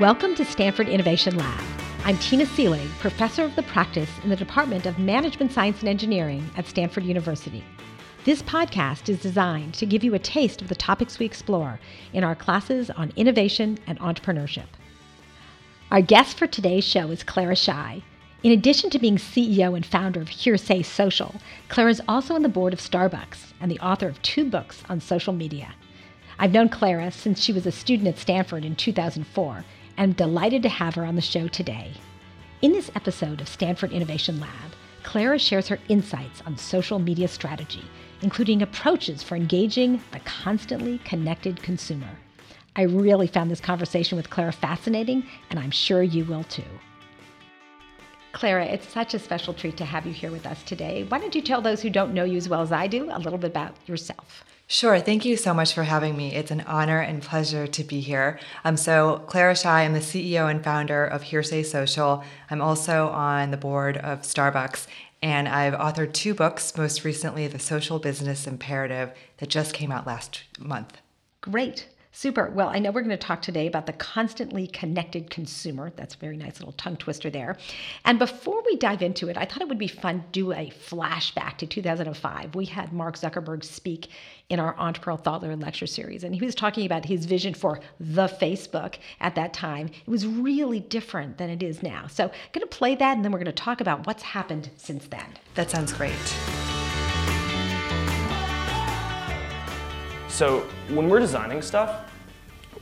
Welcome to Stanford Innovation Lab. I'm Tina Seelig, professor of the practice in the Department of Management Science and Engineering at Stanford University. This podcast is designed to give you a taste of the topics we explore in our classes on innovation and entrepreneurship. Our guest for today's show is Clara Shih. In addition to being CEO and founder of Hearsay Social, Clara is also on the board of Starbucks and the author of two books on social media. I've known Clara since she was a student at Stanford in 2004 and I'm delighted to have her on the show today. In this episode of Stanford Innovation Lab, Clara shares her insights on social media strategy, including approaches for engaging the constantly connected consumer. I really found this conversation with Clara fascinating, and I'm sure you will too. Clara, it's such a special treat to have you here with us today. Why don't you tell those who don't know you as well as I do a little bit about yourself? Sure. Thank you so much for having me. It's an honor and pleasure to be here. Um, so, Clara Shih, I'm the CEO and founder of Hearsay Social. I'm also on the board of Starbucks, and I've authored two books, most recently, The Social Business Imperative, that just came out last month. Great. Super. Well, I know we're going to talk today about the constantly connected consumer. That's a very nice little tongue twister there. And before we dive into it, I thought it would be fun to do a flashback to 2005. We had Mark Zuckerberg speak in our Entrepreneurial Thought Leader lecture series, and he was talking about his vision for the Facebook at that time. It was really different than it is now. So, I'm going to play that, and then we're going to talk about what's happened since then. That sounds great. So when we're designing stuff,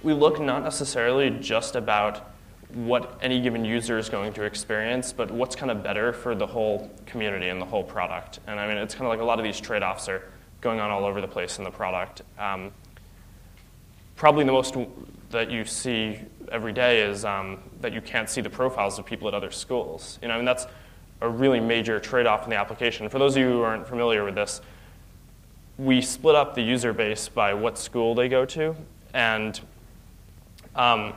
we look not necessarily just about what any given user is going to experience, but what's kind of better for the whole community and the whole product. And I mean, it's kind of like a lot of these trade offs are going on all over the place in the product. Um, probably the most that you see every day is um, that you can't see the profiles of people at other schools. You know, I mean, that's a really major trade off in the application. For those of you who aren't familiar with this, we split up the user base by what school they go to, and um,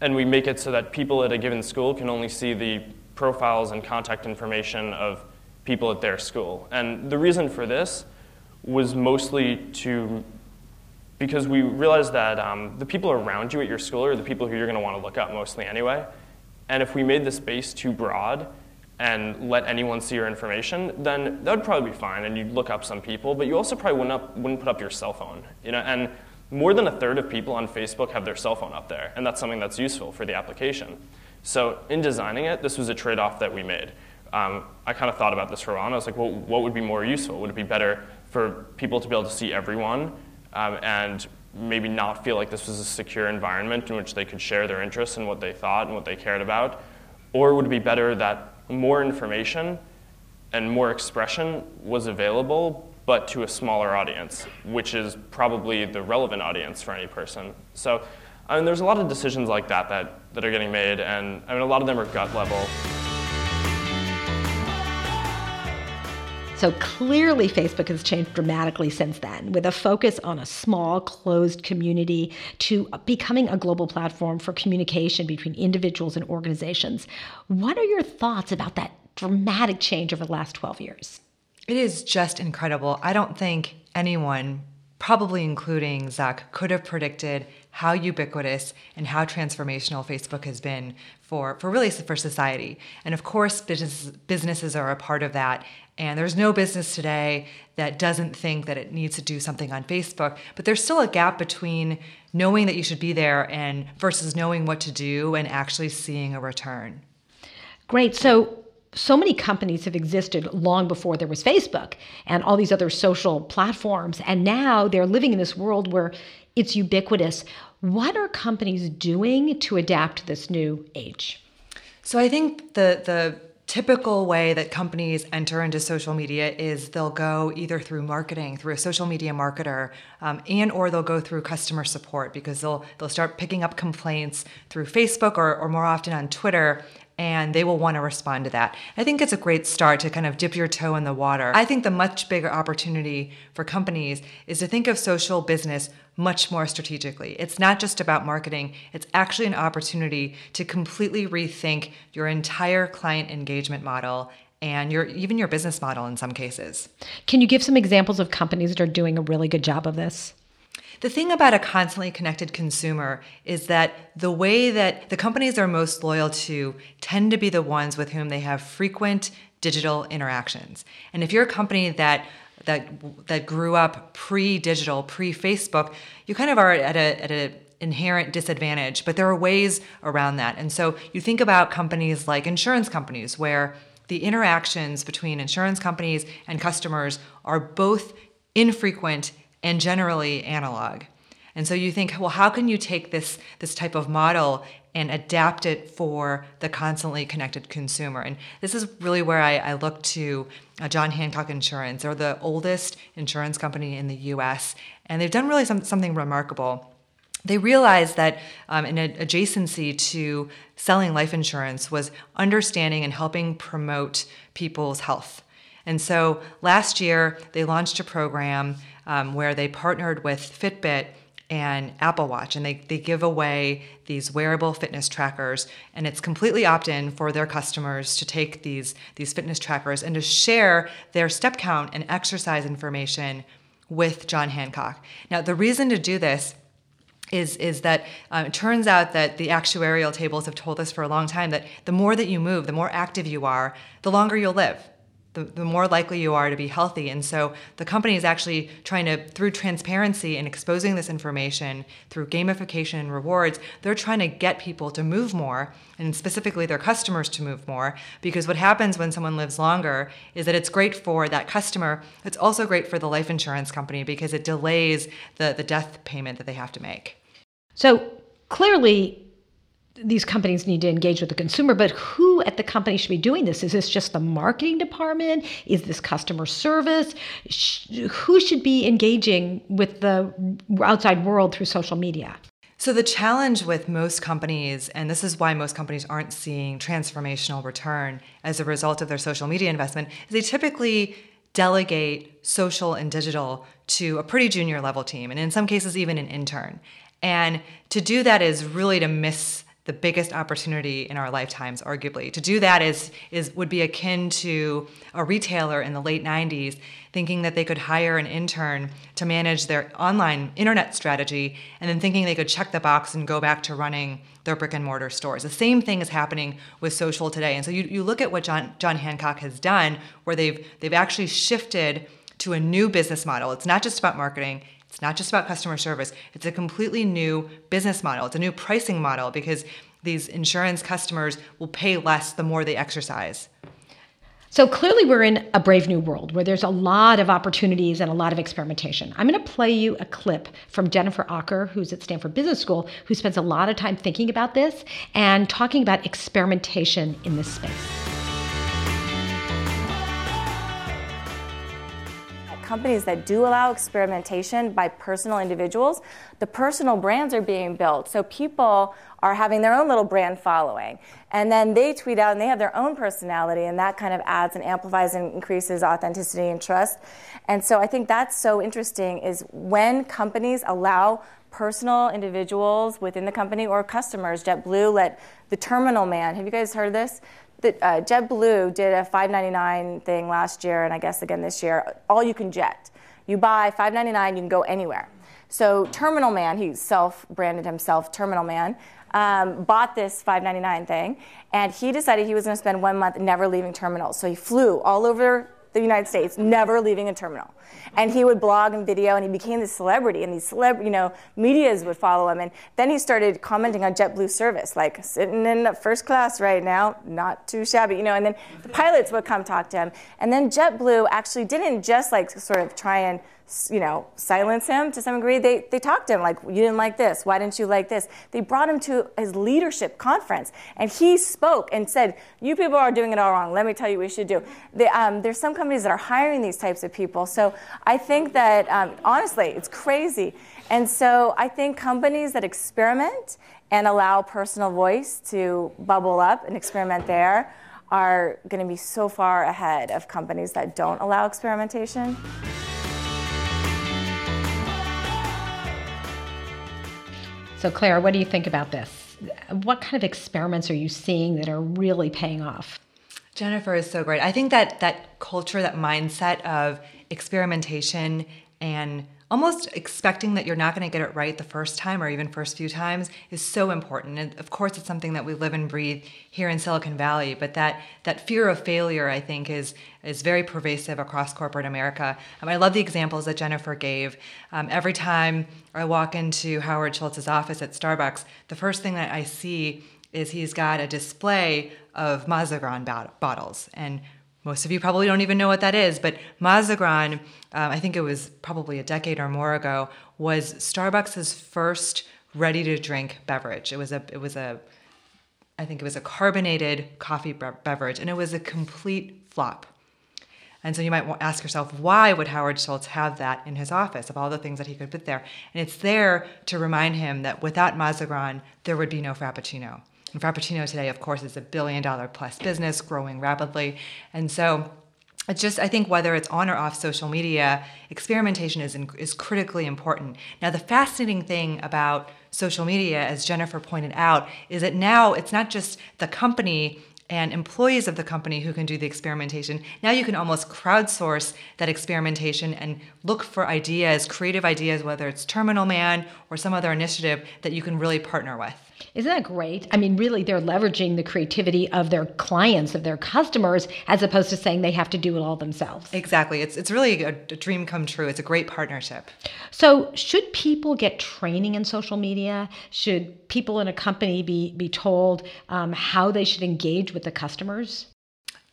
and we make it so that people at a given school can only see the profiles and contact information of people at their school. And the reason for this was mostly to because we realized that um, the people around you at your school are the people who you're going to want to look up mostly anyway. And if we made the space too broad, and let anyone see your information, then that would probably be fine, and you'd look up some people, but you also probably wouldn't, up, wouldn't put up your cell phone. You know, and more than a third of people on Facebook have their cell phone up there, and that's something that's useful for the application. So in designing it, this was a trade-off that we made. Um, I kind of thought about this for a while, and I was like, well, what would be more useful? Would it be better for people to be able to see everyone um, and maybe not feel like this was a secure environment in which they could share their interests and what they thought and what they cared about? Or would it be better that more information and more expression was available, but to a smaller audience, which is probably the relevant audience for any person. So, I mean, there's a lot of decisions like that that, that are getting made, and I mean, a lot of them are gut level. So clearly, Facebook has changed dramatically since then, with a focus on a small, closed community to becoming a global platform for communication between individuals and organizations. What are your thoughts about that dramatic change over the last 12 years? It is just incredible. I don't think anyone, probably including Zuck, could have predicted how ubiquitous and how transformational Facebook has been for, for really for society. And of course, business, businesses are a part of that. And there's no business today that doesn't think that it needs to do something on Facebook. But there's still a gap between knowing that you should be there and versus knowing what to do and actually seeing a return. Great. So so many companies have existed long before there was Facebook and all these other social platforms. And now they're living in this world where it's ubiquitous. What are companies doing to adapt to this new age? So I think the the typical way that companies enter into social media is they'll go either through marketing through a social media marketer um, and or they'll go through customer support because they'll they'll start picking up complaints through facebook or, or more often on twitter and they will want to respond to that. I think it's a great start to kind of dip your toe in the water. I think the much bigger opportunity for companies is to think of social business much more strategically. It's not just about marketing, it's actually an opportunity to completely rethink your entire client engagement model and your even your business model in some cases. Can you give some examples of companies that are doing a really good job of this? The thing about a constantly connected consumer is that the way that the companies they're most loyal to tend to be the ones with whom they have frequent digital interactions. And if you're a company that that that grew up pre-digital, pre-Facebook, you kind of are at a at a inherent disadvantage, but there are ways around that. And so you think about companies like insurance companies where the interactions between insurance companies and customers are both infrequent and generally analog. And so you think, well, how can you take this this type of model and adapt it for the constantly connected consumer? And this is really where I, I look to uh, John Hancock Insurance. They're the oldest insurance company in the U.S. and they've done really some, something remarkable. They realized that um, an adjacency to selling life insurance was understanding and helping promote people's health. And so last year, they launched a program um, where they partnered with Fitbit and Apple Watch, and they, they give away these wearable fitness trackers, and it's completely opt-in for their customers to take these, these fitness trackers and to share their step count and exercise information with John Hancock. Now, the reason to do this is is that um, it turns out that the actuarial tables have told us for a long time that the more that you move, the more active you are, the longer you'll live the, the more likely you are to be healthy. And so the company is actually trying to, through transparency and exposing this information, through gamification and rewards, they're trying to get people to move more, and specifically their customers to move more. Because what happens when someone lives longer is that it's great for that customer. It's also great for the life insurance company because it delays the, the death payment that they have to make. So clearly, these companies need to engage with the consumer, but who at the company should be doing this? Is this just the marketing department? Is this customer service? Who should be engaging with the outside world through social media? So, the challenge with most companies, and this is why most companies aren't seeing transformational return as a result of their social media investment, is they typically delegate social and digital to a pretty junior level team, and in some cases, even an intern. And to do that is really to miss the biggest opportunity in our lifetimes arguably. To do that is is would be akin to a retailer in the late 90s thinking that they could hire an intern to manage their online internet strategy and then thinking they could check the box and go back to running their brick and mortar stores. The same thing is happening with social today. And so you, you look at what john, john hancock has done where they've they've actually shifted to a new business model. It's not just about marketing it's not just about customer service, it's a completely new business model. It's a new pricing model because these insurance customers will pay less the more they exercise. So clearly, we're in a brave new world where there's a lot of opportunities and a lot of experimentation. I'm going to play you a clip from Jennifer Aaker, who's at Stanford Business School, who spends a lot of time thinking about this and talking about experimentation in this space. Companies that do allow experimentation by personal individuals, the personal brands are being built. So people are having their own little brand following. And then they tweet out and they have their own personality, and that kind of adds and amplifies and increases authenticity and trust. And so I think that's so interesting is when companies allow personal individuals within the company or customers. JetBlue let the terminal man, have you guys heard of this? That uh, JetBlue did a 5.99 thing last year, and I guess again this year. All you can jet. You buy 5.99, you can go anywhere. So Terminal Man, he self-branded himself Terminal Man, um, bought this 5.99 thing, and he decided he was going to spend one month never leaving terminal. So he flew all over the United States, never leaving a terminal. And he would blog and video, and he became this celebrity, and these celeb, you know, medias would follow him. And then he started commenting on JetBlue service, like sitting in first class right now, not too shabby, you know. And then the pilots would come talk to him. And then JetBlue actually didn't just like sort of try and you know, silence him to some degree. They, they talked to him like, you didn't like this. Why didn't you like this? They brought him to his leadership conference, and he spoke and said, you people are doing it all wrong. Let me tell you what we should do. They, um, there's some companies that are hiring these types of people. So I think that, um, honestly, it's crazy. And so I think companies that experiment and allow personal voice to bubble up and experiment there are going to be so far ahead of companies that don't allow experimentation. So, Claire, what do you think about this? What kind of experiments are you seeing that are really paying off? Jennifer is so great. I think that that culture, that mindset of experimentation and almost expecting that you're not going to get it right the first time or even first few times is so important. And of course, it's something that we live and breathe here in Silicon Valley. But that that fear of failure, I think, is is very pervasive across corporate America. Um, I love the examples that Jennifer gave. Um, every time I walk into Howard Schultz's office at Starbucks, the first thing that I see is he's got a display of Mazagran bottles and most of you probably don't even know what that is, but Mazagran, um, I think it was probably a decade or more ago, was Starbucks' first ready-to-drink beverage. It was a, it was a, I think it was a carbonated coffee beverage, and it was a complete flop. And so you might ask yourself, why would Howard Schultz have that in his office of all the things that he could put there? And it's there to remind him that without Mazagran, there would be no Frappuccino. And Frappuccino today, of course, is a billion dollar plus business growing rapidly. And so it's just i think whether it's on or off social media experimentation is, in, is critically important now the fascinating thing about social media as jennifer pointed out is that now it's not just the company and employees of the company who can do the experimentation. Now you can almost crowdsource that experimentation and look for ideas, creative ideas, whether it's Terminal Man or some other initiative that you can really partner with. Isn't that great? I mean, really, they're leveraging the creativity of their clients, of their customers, as opposed to saying they have to do it all themselves. Exactly. It's, it's really a, a dream come true. It's a great partnership. So, should people get training in social media? Should people in a company be, be told um, how they should engage with the customers?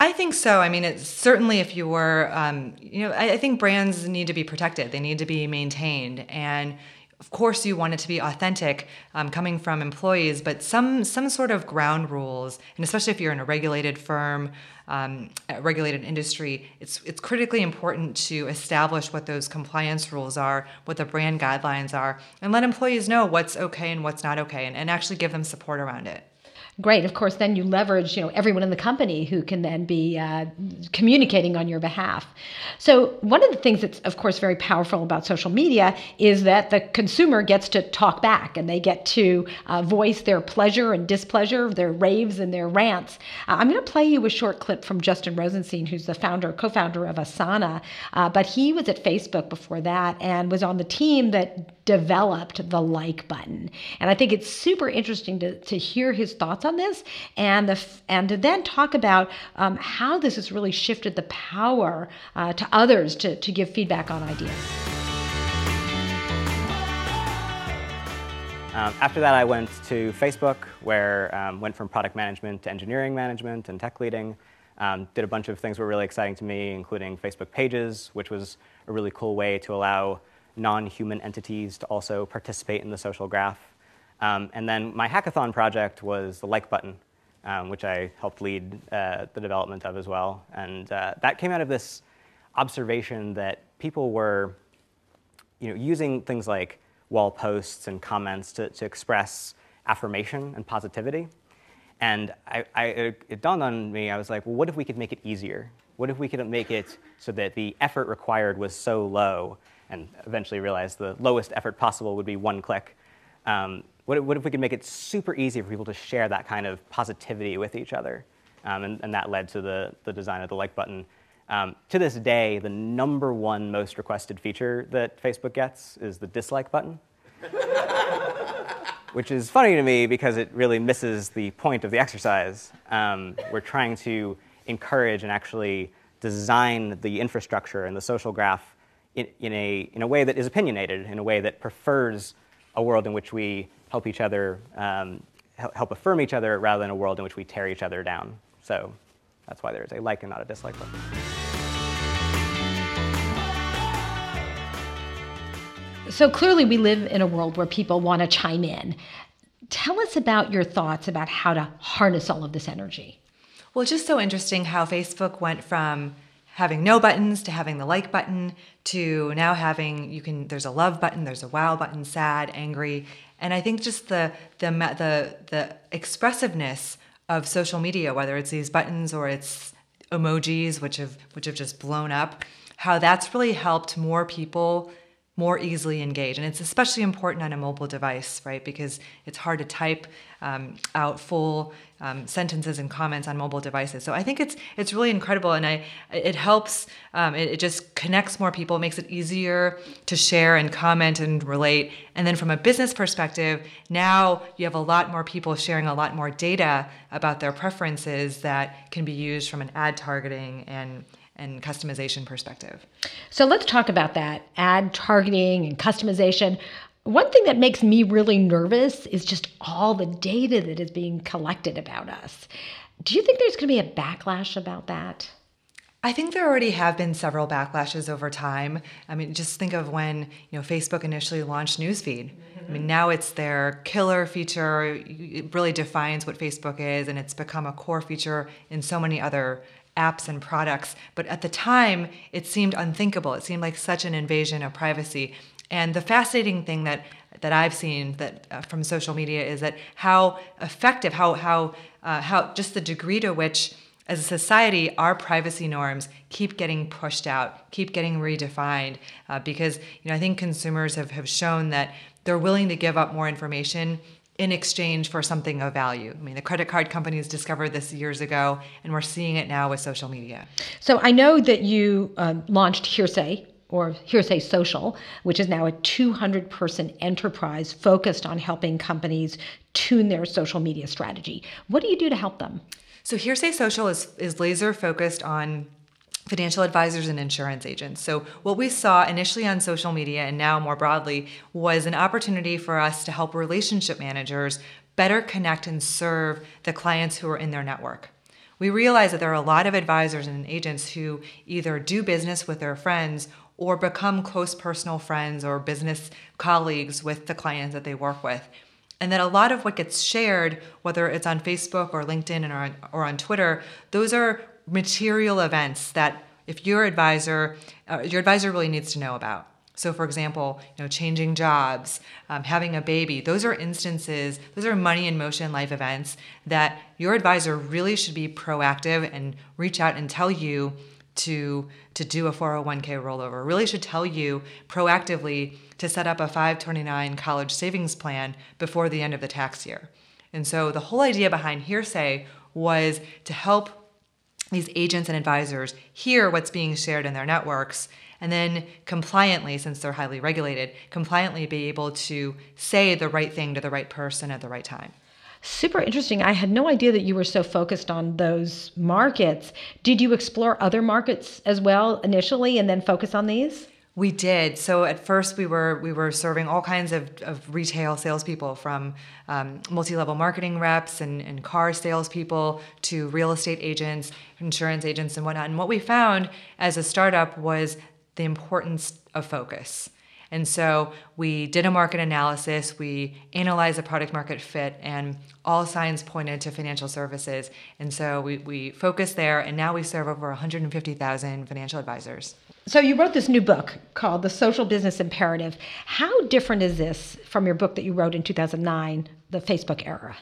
I think so. I mean, it's certainly if you were, um, you know, I, I think brands need to be protected. They need to be maintained, and of course you want it to be authentic um, coming from employees but some some sort of ground rules and especially if you're in a regulated firm um, a regulated industry it's it's critically important to establish what those compliance rules are what the brand guidelines are and let employees know what's okay and what's not okay and, and actually give them support around it great. Of course, then you leverage, you know, everyone in the company who can then be uh, communicating on your behalf. So one of the things that's, of course, very powerful about social media is that the consumer gets to talk back and they get to uh, voice their pleasure and displeasure, their raves and their rants. Uh, I'm going to play you a short clip from Justin Rosenstein, who's the founder, co-founder of Asana, uh, but he was at Facebook before that and was on the team that developed the like button. And I think it's super interesting to, to hear his thoughts on this and, the, and to then talk about um, how this has really shifted the power uh, to others to, to give feedback on ideas. Um, after that, I went to Facebook, where um, went from product management to engineering management and tech leading. Um, did a bunch of things that were really exciting to me, including Facebook Pages, which was a really cool way to allow non-human entities to also participate in the social graph. Um, and then my hackathon project was the like button, um, which I helped lead uh, the development of as well. And uh, that came out of this observation that people were you know, using things like wall posts and comments to, to express affirmation and positivity. And I, I, it dawned on me, I was like, well, what if we could make it easier? What if we could make it so that the effort required was so low and eventually realized the lowest effort possible would be one click. Um, what, what, if we could make it super easy for people to share that kind of positivity with each other? Um, and, and, that led to the, the design of the like button. Um, to this day, the number one most requested feature that Facebook gets is the dislike button. which is funny to me because it really misses the point of the exercise. Um, we're trying to encourage and actually design the infrastructure and the social graph in, in, a, in a way that is opinionated, in a way that prefers a world in which we help each other, um, help affirm each other, rather than a world in which we tear each other down. So that's why there's a like and not a dislike button. So clearly, we live in a world where people want to chime in. Tell us about your thoughts about how to harness all of this energy. Well, it's just so interesting how Facebook went from having no buttons to having the like button to now having you can there's a love button there's a wow button sad angry. And i think just the the the the expressiveness of social media whether it's these buttons or it's emojis which have which have just blown up how that's really helped more people more easily engage. And it's especially important on a mobile device, right? Because it's hard to type um, out full um, sentences and comments on mobile devices. So I think it's it's really incredible, and I it helps. Um, it, it, just connects more people, makes it easier to share and comment and relate. And then from a business perspective, now you have a lot more people sharing a lot more data about their preferences that can be used from an ad targeting and and customization perspective. So let's talk about that ad targeting and customization. One thing that makes me really nervous is just all the data that is being collected about us. Do you think there's going to be a backlash about that? I think there already have been several backlashes over time. I mean, just think of when you know Facebook initially launched Newsfeed. Mm-hmm. I mean, now it's their killer feature. It really defines what Facebook is, and it's become a core feature in so many other apps and products. But at the time, it seemed unthinkable. It seemed like such an invasion of privacy. And the fascinating thing that that I've seen that uh, from social media is that how effective, how how uh, how just the degree to which as a society, our privacy norms keep getting pushed out, keep getting redefined, uh, because you know I think consumers have, have shown that they're willing to give up more information in exchange for something of value. I mean, the credit card companies discovered this years ago, and we're seeing it now with social media. So I know that you uh, launched Hearsay or Hearsay Social, which is now a 200 person enterprise focused on helping companies tune their social media strategy. What do you do to help them? So, Hearsay Social is, is laser focused on financial advisors and insurance agents. So, what we saw initially on social media and now more broadly was an opportunity for us to help relationship managers better connect and serve the clients who are in their network we realized that there are a lot of advisors and agents who either do business with their friends or become close personal friends or business colleagues with the clients that they work with. And that a lot of what gets shared, whether it's on Facebook or LinkedIn or on, or on Twitter, those are material events that if your advisor, uh, your advisor really needs to know about. So, for example, you know, changing jobs, um, having a baby, those are instances, those are money in motion life events that your advisor really should be proactive and reach out and tell you to to do a 401k rollover really should tell you proactively to set up a 529 college savings plan before the end of the tax year. And so the whole idea behind hearsay was to help these agents and advisors hear what's being shared in their networks and then compliantly since they're highly regulated compliantly be able to say the right thing to the right person at the right time Super interesting. I had no idea that you were so focused on those markets. Did you explore other markets as well initially and then focus on these? We did. So at first, we were we were serving all kinds of, of retail salespeople, from um, multi-level marketing reps and, and car salespeople to real estate agents, insurance agents, and whatnot. And what we found as a startup was the importance of focus. And so we did a market analysis, we analyzed the product market fit, and all signs pointed to financial services. And so we, we focused there, and now we serve over 150,000 financial advisors. So you wrote this new book called The Social Business Imperative. How different is this from your book that you wrote in 2009, The Facebook Era?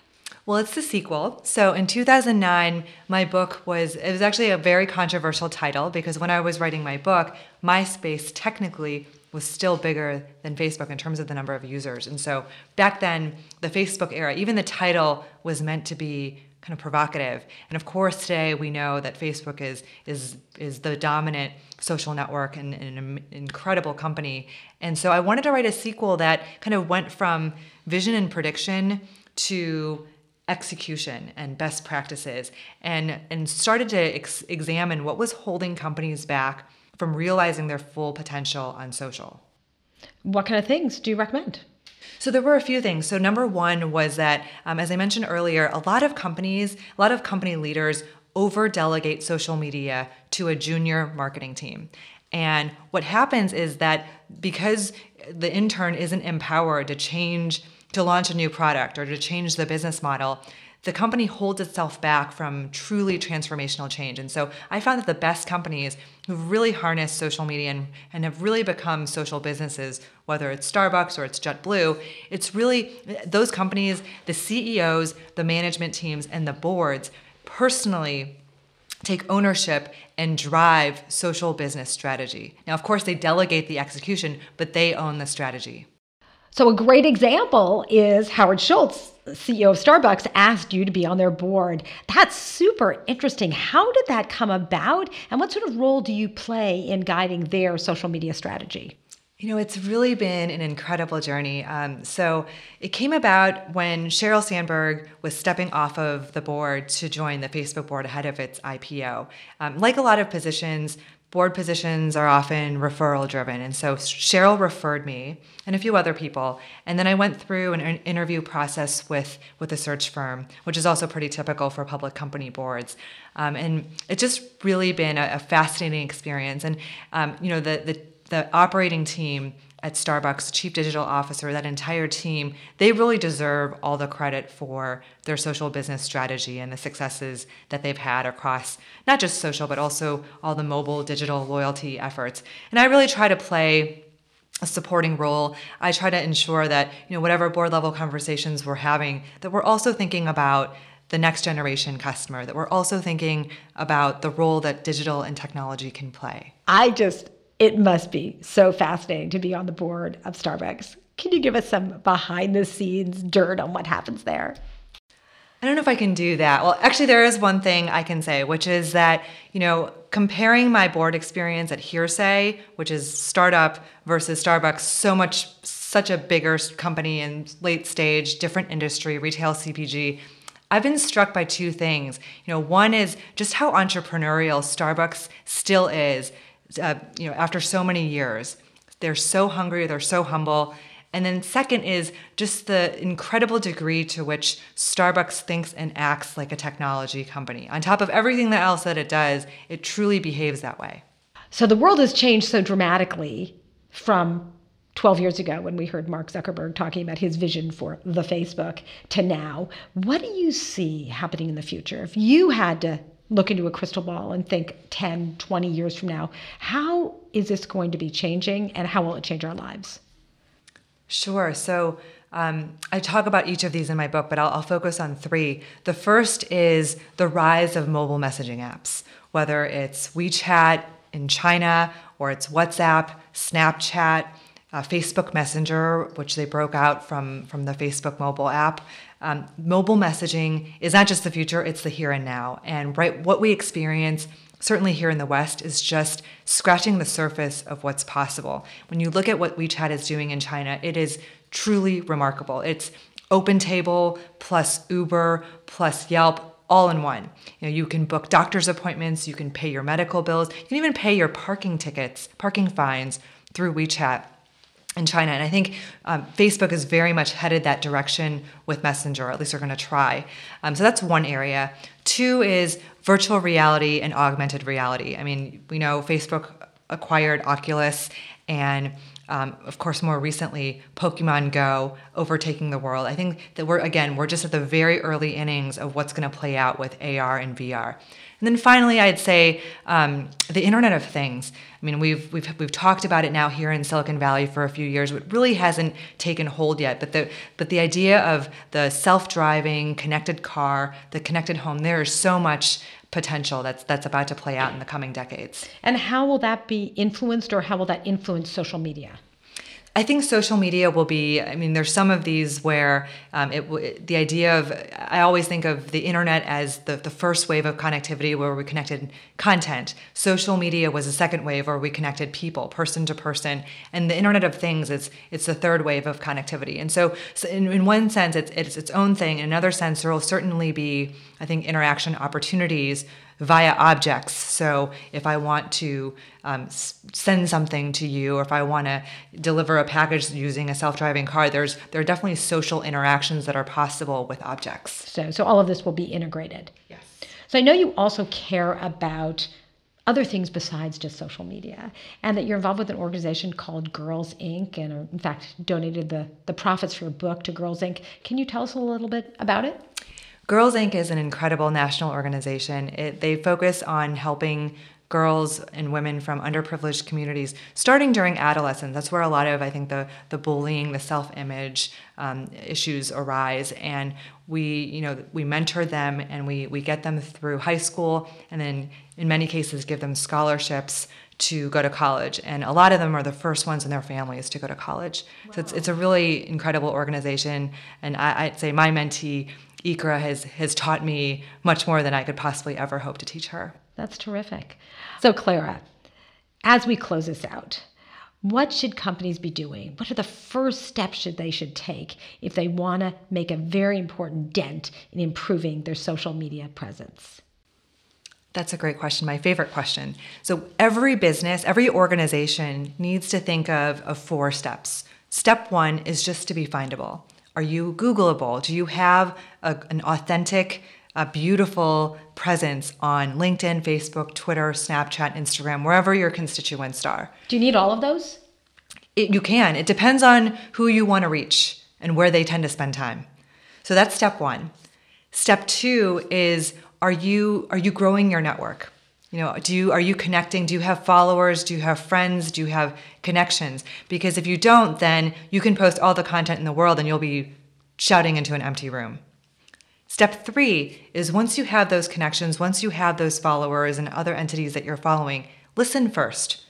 Well, it's the sequel. So in 2009, my book was, it was actually a very controversial title because when I was writing my book, MySpace technically was still bigger than Facebook in terms of the number of users. And so back then, the Facebook era, even the title was meant to be kind of provocative. And of course, today we know that Facebook is is is the dominant social network and, and an incredible company. And so I wanted to write a sequel that kind of went from vision and prediction to execution and best practices and and started to ex- examine what was holding companies back from realizing their full potential on social. What kind of things do you recommend? So there were a few things. So number one was that, um, as I mentioned earlier, a lot of companies, a lot of company leaders over delegate social media to a junior marketing team. And what happens is that because the intern isn't empowered to change, to launch a new product or to change the business model, the company holds itself back from truly transformational change. And so I found that the best companies who've really harnessed social media and, and have really become social businesses, whether it's Starbucks or it's JetBlue, it's really those companies, the CEOs, the management teams, and the boards personally take ownership and drive social business strategy. Now, of course, they delegate the execution, but they own the strategy. So, a great example is Howard Schultz, CEO of Starbucks, asked you to be on their board. That's super interesting. How did that come about? And what sort of role do you play in guiding their social media strategy? You know, it's really been an incredible journey. Um, so it came about when Sheryl Sandberg was stepping off of the board to join the Facebook board ahead of its IPO. Um, like a lot of positions, board positions are often referral driven. And so Sheryl referred me and a few other people. And then I went through an interview process with, with a search firm, which is also pretty typical for public company boards. Um, and it's just really been a, a fascinating experience. And, um, you know, the, the the operating team at Starbucks, chief digital officer, that entire team, they really deserve all the credit for their social business strategy and the successes that they've had across not just social, but also all the mobile digital loyalty efforts. And I really try to play a supporting role. I try to ensure that, you know, whatever board level conversations we're having, that we're also thinking about the next generation customer, that we're also thinking about the role that digital and technology can play. I just it must be so fascinating to be on the board of Starbucks. Can you give us some behind the scenes dirt on what happens there? I don't know if I can do that. Well, actually, there is one thing I can say, which is that, you know, comparing my board experience at Hearsay, which is startup versus Starbucks, so much, such a bigger company and late stage, different industry, retail CPG. I've been struck by two things. You know, one is just how entrepreneurial Starbucks still is uh, you know, after so many years. They're so hungry, they're so humble. And then, second, is just the incredible degree to which Starbucks thinks and acts like a technology company. On top of everything else that it does, it truly behaves that way. So, the world has changed so dramatically from 12 years ago when we heard Mark Zuckerberg talking about his vision for the Facebook to now. What do you see happening in the future? If you had to look into a crystal ball and think 10, 20 years from now, how is this going to be changing and how will it change our lives? Sure. So um, I talk about each of these in my book, but I'll, I'll focus on three. The first is the rise of mobile messaging apps, whether it's WeChat in China or it's WhatsApp, Snapchat, uh, Facebook Messenger, which they broke out from, from the Facebook mobile app. Um, mobile messaging is not just the future, it's the here and now. And right, what we experience, certainly here in the West, is just scratching the surface of what's possible. When you look at what WeChat is doing in China, it is truly remarkable. It's OpenTable plus Uber plus Yelp all in one. You know, you can book doctor's appointments, you can pay your medical bills, you can even pay your parking tickets, parking fines through WeChat in China. And I think um, Facebook is very much headed that direction with Messenger, at least they're going to try. Um, so that's one area. Two is virtual reality and augmented reality. I mean, we know Facebook acquired Oculus and um, of course, more recently, Pokemon Go overtaking the world. I think that we're, again, we're just at the very early innings of what's going to play out with AR and VR. And then finally, I'd say um, the Internet of Things. I mean, we've, we've, we've talked about it now here in Silicon Valley for a few years, but really hasn't taken hold yet. But the, but the idea of the self driving, connected car, the connected home, there is so much potential that's that's about to play out in the coming decades. And how will that be influenced or how will that influence social media? I think social media will be. I mean, there's some of these where um, it, the idea of I always think of the internet as the, the first wave of connectivity where we connected content. Social media was the second wave where we connected people, person to person, and the Internet of Things is it's the third wave of connectivity. And so, so in, in one sense, it's it's its own thing. In another sense, there will certainly be, I think, interaction opportunities via objects. So if I want to um, send something to you, or if I want to deliver a package using a self-driving car, there's there are definitely social interactions that are possible with objects. So, so all of this will be integrated. Yes. So I know you also care about other things besides just social media, and that you're involved with an organization called Girls Inc. and are, in fact donated the the profits for a book to Girls Inc. Can you tell us a little bit about it? Girls Inc. is an incredible national organization. It, they focus on helping girls and women from underprivileged communities starting during adolescence. That's where a lot of, I think, the, the bullying, the self image um, issues arise. And we, you know, we mentor them and we, we get them through high school and then in many cases give them scholarships to go to college. And a lot of them are the first ones in their families to go to college. Wow. So it's, it's a really incredible organization. And I, I'd say my mentee, Ikra, has, has taught me much more than I could possibly ever hope to teach her. That's terrific. So, Clara, as we close this out, what should companies be doing? What are the first steps should they should take if they want to make a very important dent in improving their social media presence? That's a great question, my favorite question. So, every business, every organization needs to think of, of four steps. Step one is just to be findable. Are you Googleable? Do you have a, an authentic, a beautiful presence on LinkedIn, Facebook, Twitter, Snapchat, Instagram, wherever your constituents are? Do you need all of those? It, you can. It depends on who you want to reach and where they tend to spend time. So that's step one. Step two is are you are you growing your network? You know, do you are you connecting? Do you have followers? Do you have friends? Do you have connections? Because if you don't, then you can post all the content in the world and you'll be shouting into an empty room. Step three is once you have those connections, once you have those followers and other entities that you're following, listen first.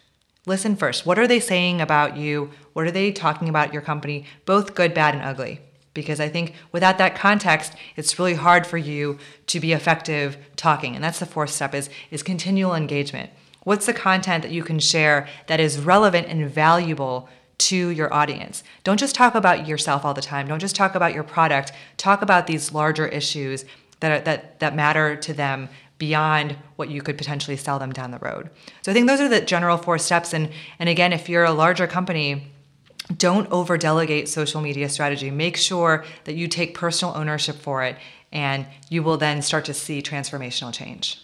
Listen first. What are they saying about you? What are they talking about your company? Both good, bad, and ugly because I think without that context, it's really hard for you to be effective talking. And that's the fourth step is, is continual engagement. What's the content that you can share that is relevant and valuable to your audience? Don't just talk about yourself all the time. Don't just talk about your product. Talk about these larger issues that, are, that, that matter to them beyond what you could potentially sell them down the road. So I think those are the general four steps. And, and again, if you're a larger company, don't over delegate social media strategy. Make sure that you take personal ownership for it, and you will then start to see transformational change.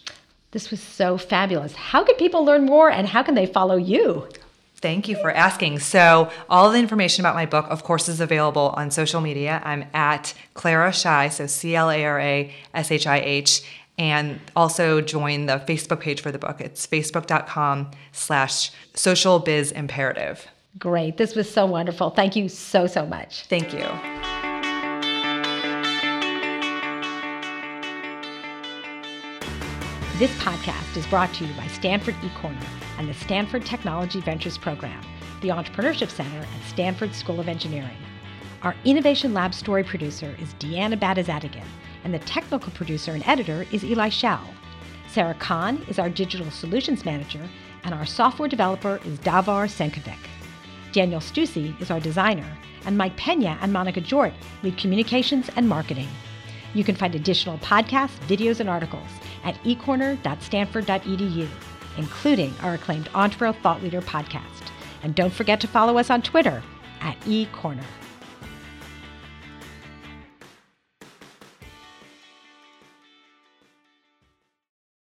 This was so fabulous. How can people learn more and how can they follow you? Thank you for asking. So, all the information about my book, of course, is available on social media. I'm at Clara Shih, so C L A R A S H I H, and also join the Facebook page for the book. It's facebook.com slash social biz imperative. Great. This was so wonderful. Thank you so, so much. Thank you. This podcast is brought to you by Stanford eCorner and the Stanford Technology Ventures Program, the Entrepreneurship Center at Stanford School of Engineering. Our Innovation Lab story producer is Deanna Batazadigan, and the technical producer and editor is Eli Shao. Sarah Kahn is our digital solutions manager, and our software developer is Davar Senkovic. Daniel Stussy is our designer, and Mike Pena and Monica Jort lead communications and marketing. You can find additional podcasts, videos, and articles at ecorner.stanford.edu, including our acclaimed Entrepreneur Thought Leader podcast. And don't forget to follow us on Twitter at ecorner.